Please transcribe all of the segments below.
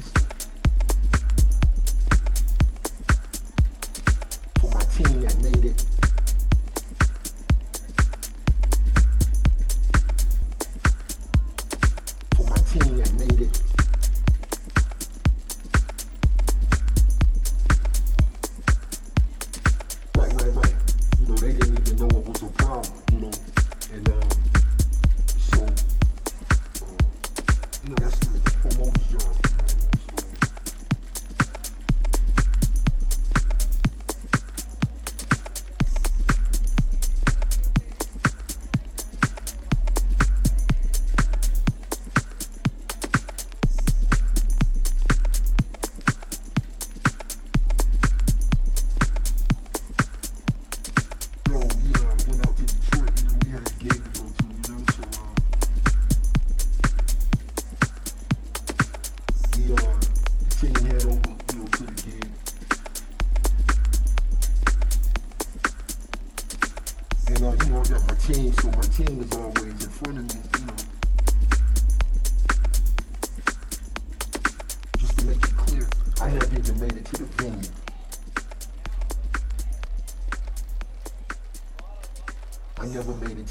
Peace.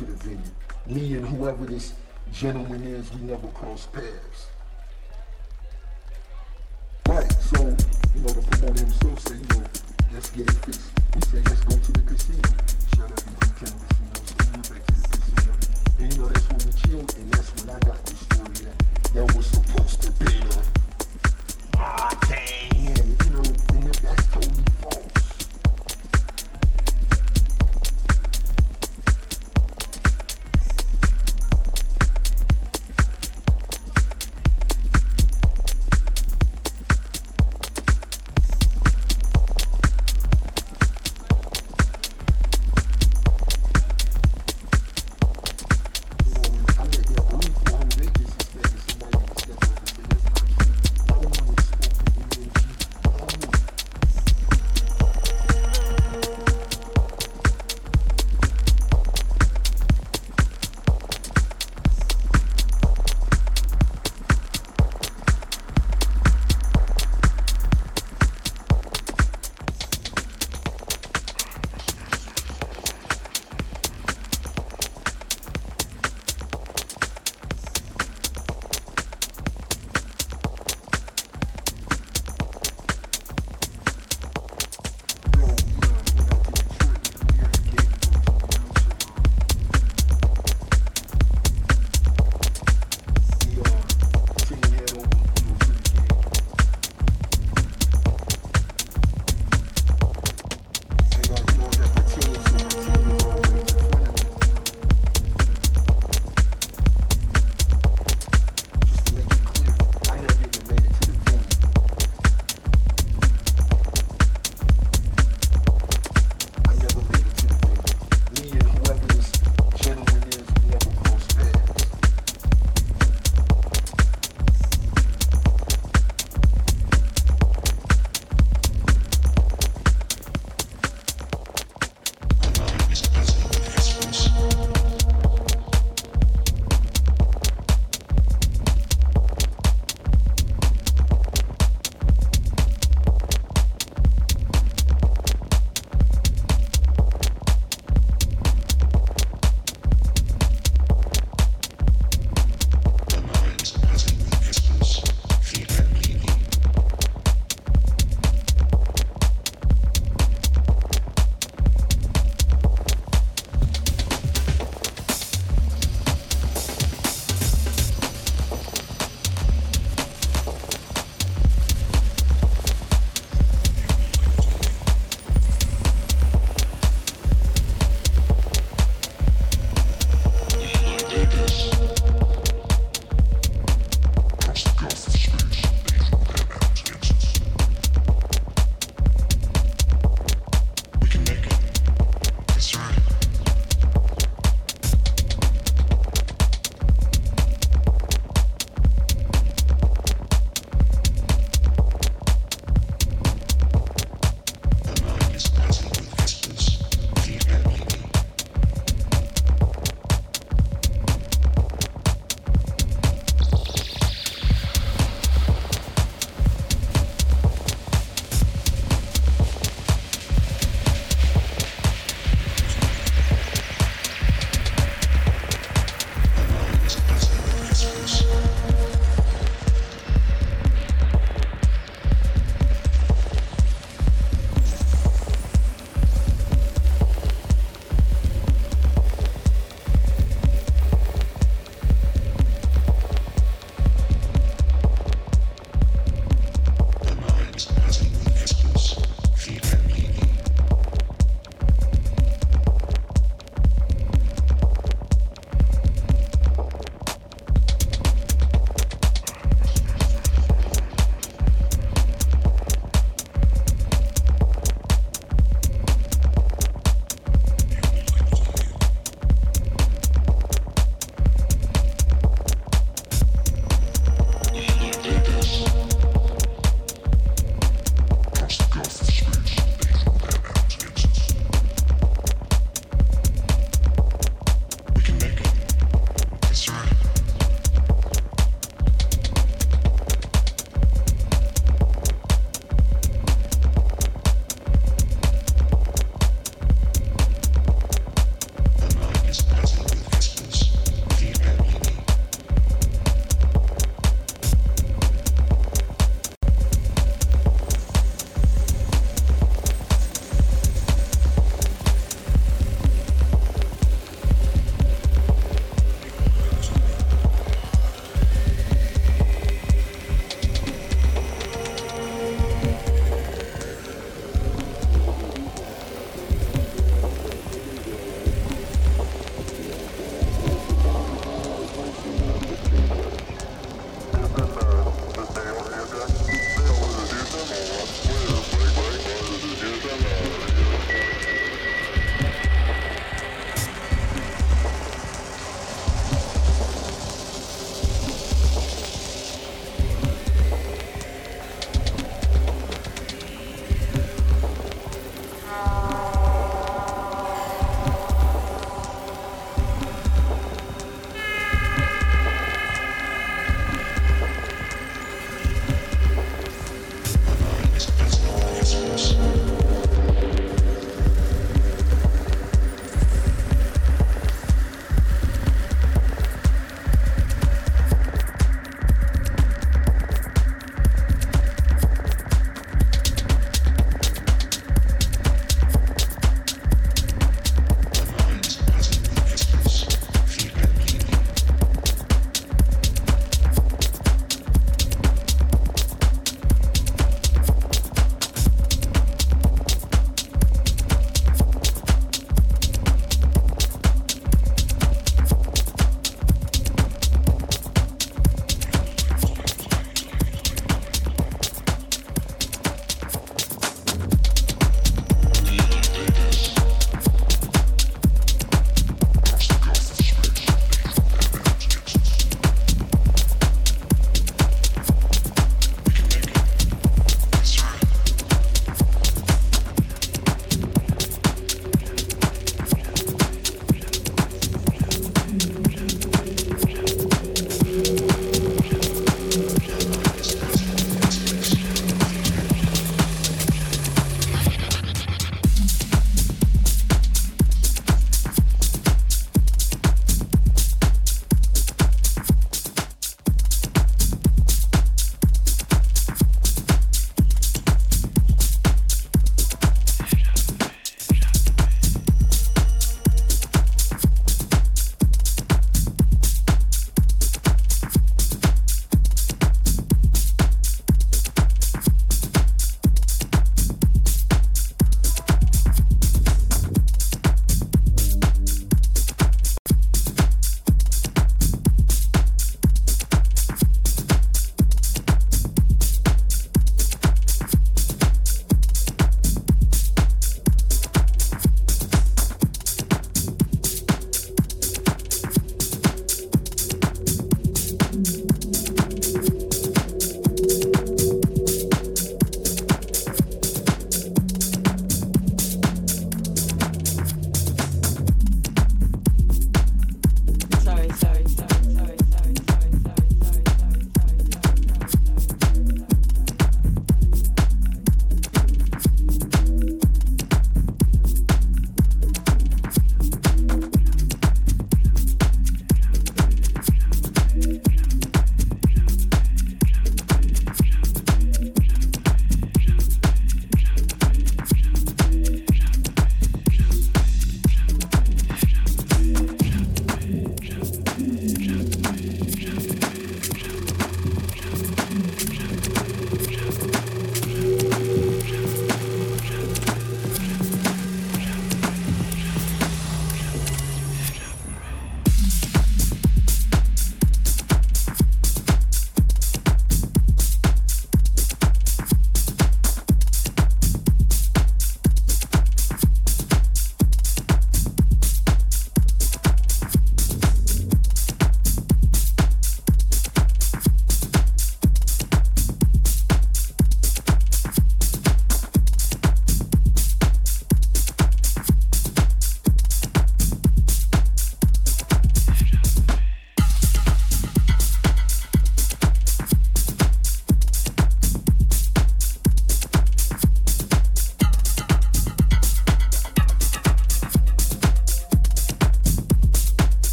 Know, the say, you know, let's get it fixed. We say, let's go